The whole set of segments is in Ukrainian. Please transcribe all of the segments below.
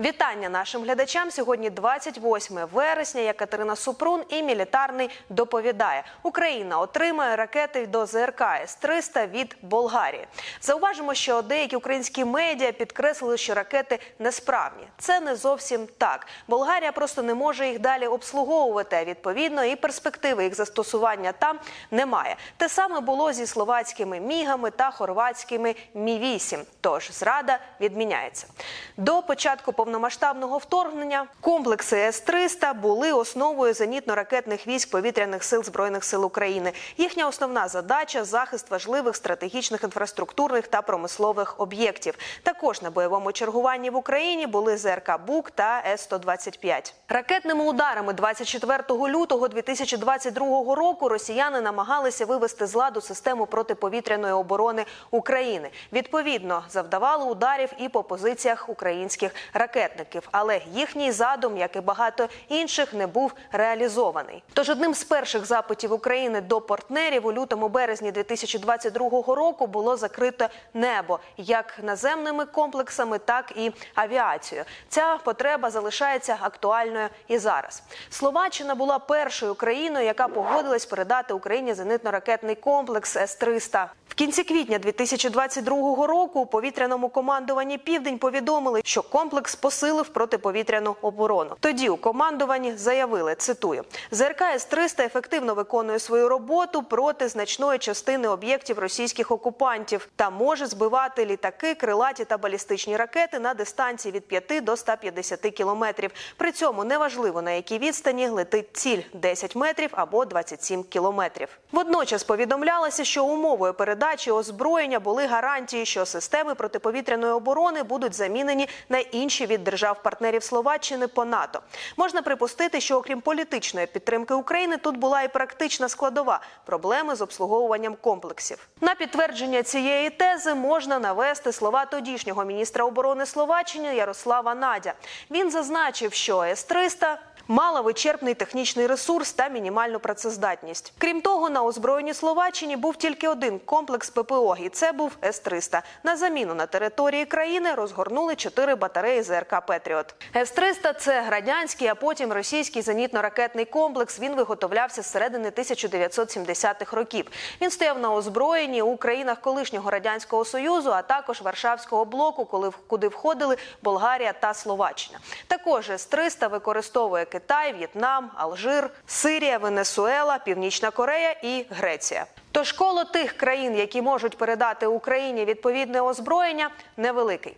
Вітання нашим глядачам. Сьогодні 28 вересня. Я Катерина Супрун і мілітарний доповідає. Україна отримає ракети до ЗРК С-300 від Болгарії. Зауважимо, що деякі українські медіа підкреслили, що ракети несправні. Це не зовсім так. Болгарія просто не може їх далі обслуговувати. а Відповідно, і перспективи їх застосування там немає. Те саме було зі словацькими мігами та хорватськими мі 8 Тож зрада відміняється. До початку повномасштабного вторгнення комплекси С-300 були основою зенітно-ракетних військ повітряних сил збройних сил України. Їхня основна задача захист важливих стратегічних інфраструктурних та промислових об'єктів. Також на бойовому чергуванні в Україні були ЗРК БУК та С-125. Ракетними ударами 24 лютого 2022 року росіяни намагалися вивести з ладу систему протиповітряної оборони України. Відповідно, завдавали ударів і по позиціях українських ракетників, але їхній задум, як і багато інших, не був реалізований. Тож одним з перших запитів України до партнерів у лютому березні 2022 року було закрито небо як наземними комплексами, так і авіацією. Ця потреба залишається актуальною і зараз. Словаччина була першою країною, яка погодилась передати Україні зенитно-ракетний комплекс С-300. В кінці квітня 2022 року у повітряному командуванні Південь повідомили, що комплекс посилив протиповітряну оборону. Тоді у командуванні заявили, цитую, ЗРК С-300 ефективно виконує свою роботу проти значної частини об'єктів російських окупантів та може збивати літаки, крилаті та балістичні ракети на дистанції від 5 до 150 кілометрів. При цьому неважливо на якій відстані летить ціль 10 метрів або 27 кілометрів. Водночас повідомлялося, що умовою передачі озброєння були гарантії, що системи протиповітряної оборони будуть замінені на інші від держав-партнерів Словаччини по НАТО. Можна припустити, що окрім політичної підтримки України, тут була і практична складова проблеми з обслуговуванням комплексів. На підтвердження цієї тези можна навести слова тодішнього міністра оборони Словаччини Ярослава Надя. Він зазначив, що С-300 мала вичерпний технічний ресурс та мінімальну працездатність. Крім того, на озброєнні Словаччині був тільки один комплекс ППО, і це був С-300. На заміну на території країни розгорнули чотири батареї ЗРК Петріот. С-300 – це радянський, а потім російський зенітно-ракетний комплекс. Він виготовлявся з середини 1970-х років. Він стояв на озброєнні у країнах колишнього радянського союзу, а також Варшавського блоку, коли куди входили Болгарія та Словаччина. Також С-300 використовує Китай, В'єтнам, Алжир, Сирія, Венесуела, Північна Корея і Греція. Тож коло тих країн, які можуть передати Україні відповідне озброєння, невеликий.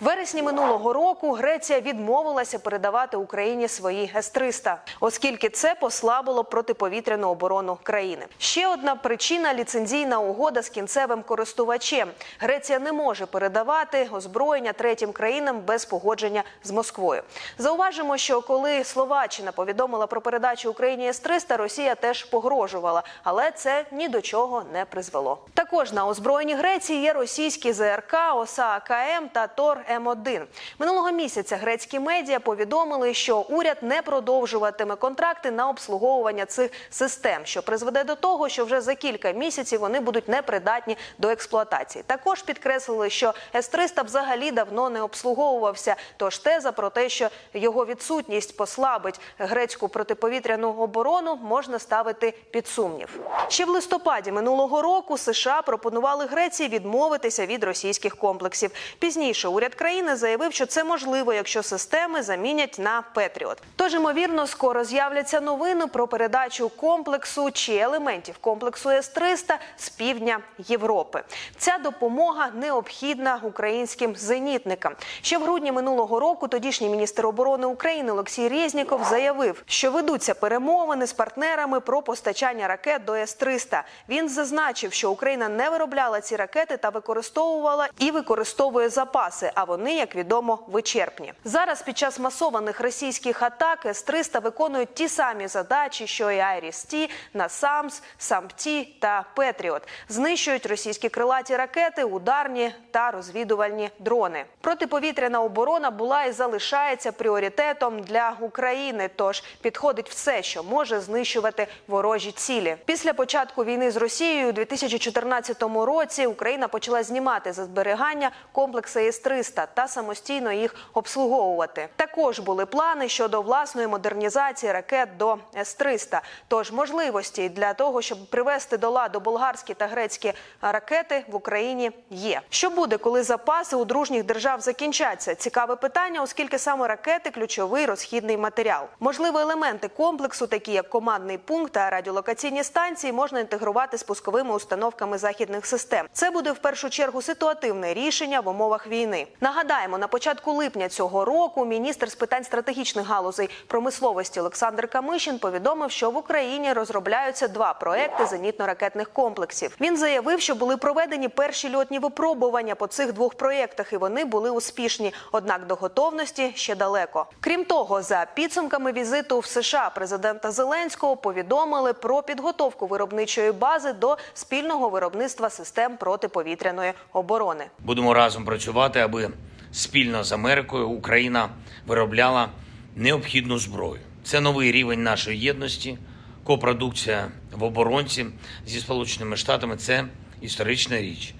В вересні минулого року Греція відмовилася передавати Україні свої С-300, оскільки це послабило протиповітряну оборону країни. Ще одна причина ліцензійна угода з кінцевим користувачем. Греція не може передавати озброєння третім країнам без погодження з Москвою. Зауважимо, що коли Словаччина повідомила про передачу Україні С-300, Росія теж погрожувала, але це ні до чого не призвело. Також на озброєнні Греції є російські ЗРК, ОСА АКМ та ТОР М1. Минулого місяця грецькі медіа повідомили, що уряд не продовжуватиме контракти на обслуговування цих систем, що призведе до того, що вже за кілька місяців вони будуть непридатні до експлуатації. Також підкреслили, що С-300 взагалі давно не обслуговувався. Тож теза про те, що його відсутність послабить грецьку протиповітряну оборону, можна ставити під сумнів. Ще в листопаді минулого року США пропонували Греції відмовитися від російських комплексів. Пізніше уряд країни заявив, що це можливо, якщо системи замінять на Петріот. Тож, ймовірно, скоро з'являться новини про передачу комплексу чи елементів комплексу С-300 з півдня Європи. Ця допомога необхідна українським зенітникам. Ще в грудні минулого року тодішній міністр оборони України Олексій Резніков заявив, що ведуться перемовини з партнерами про постачання ракет до С-300. Він зазначив, що Україна не виробляла ці ракети та використовувала і використовує запаси. А вони, як відомо, вичерпні. Зараз під час масованих російських атак С-300 виконують ті самі задачі, що і Айріс-Ті, Насамс, Сампті та Петріот. Знищують російські крилаті ракети, ударні та розвідувальні дрони. Протиповітряна оборона була і залишається пріоритетом для України. Тож підходить все, що може знищувати ворожі цілі. Після початку війни з Росією у 2014 році Україна почала знімати за зберігання комплекси С-300 та самостійно їх обслуговувати. Також були плани щодо власної модернізації ракет до С-300. Тож можливості для того, щоб привести до ладу болгарські та грецькі ракети в Україні є. Що буде, коли запаси у дружніх держав закінчаться? Цікаве питання, оскільки саме ракети ключовий розхідний матеріал. Можливо, елементи комплексу, такі як командний пункт та радіолокаційні станції, можна інтегрувати з пусковими установками західних систем. Це буде в першу чергу ситуативне рішення в умовах війни. Нагадаємо, на початку липня цього року міністр з питань стратегічних галузей промисловості Олександр Камишин повідомив, що в Україні розробляються два проекти зенітно-ракетних комплексів. Він заявив, що були проведені перші льотні випробування по цих двох проєктах, і вони були успішні. Однак до готовності ще далеко. Крім того, за підсумками візиту в США президента Зеленського повідомили про підготовку виробничої бази до спільного виробництва систем протиповітряної оборони. Будемо разом працювати, аби спільно з Америкою Україна виробляла необхідну зброю. Це новий рівень нашої єдності, копродукція в оборонці зі Сполученими Штатами це історична річ.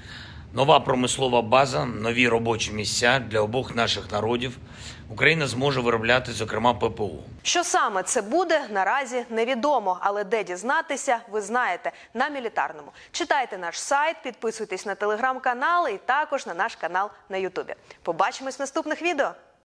Нова промислова база, нові робочі місця для обох наших народів. Україна зможе виробляти, зокрема, ППУ. Що саме це буде наразі невідомо, але де дізнатися, ви знаєте на мілітарному. Читайте наш сайт, підписуйтесь на телеграм-канал і також на наш канал на Ютубі. Побачимось в наступних відео.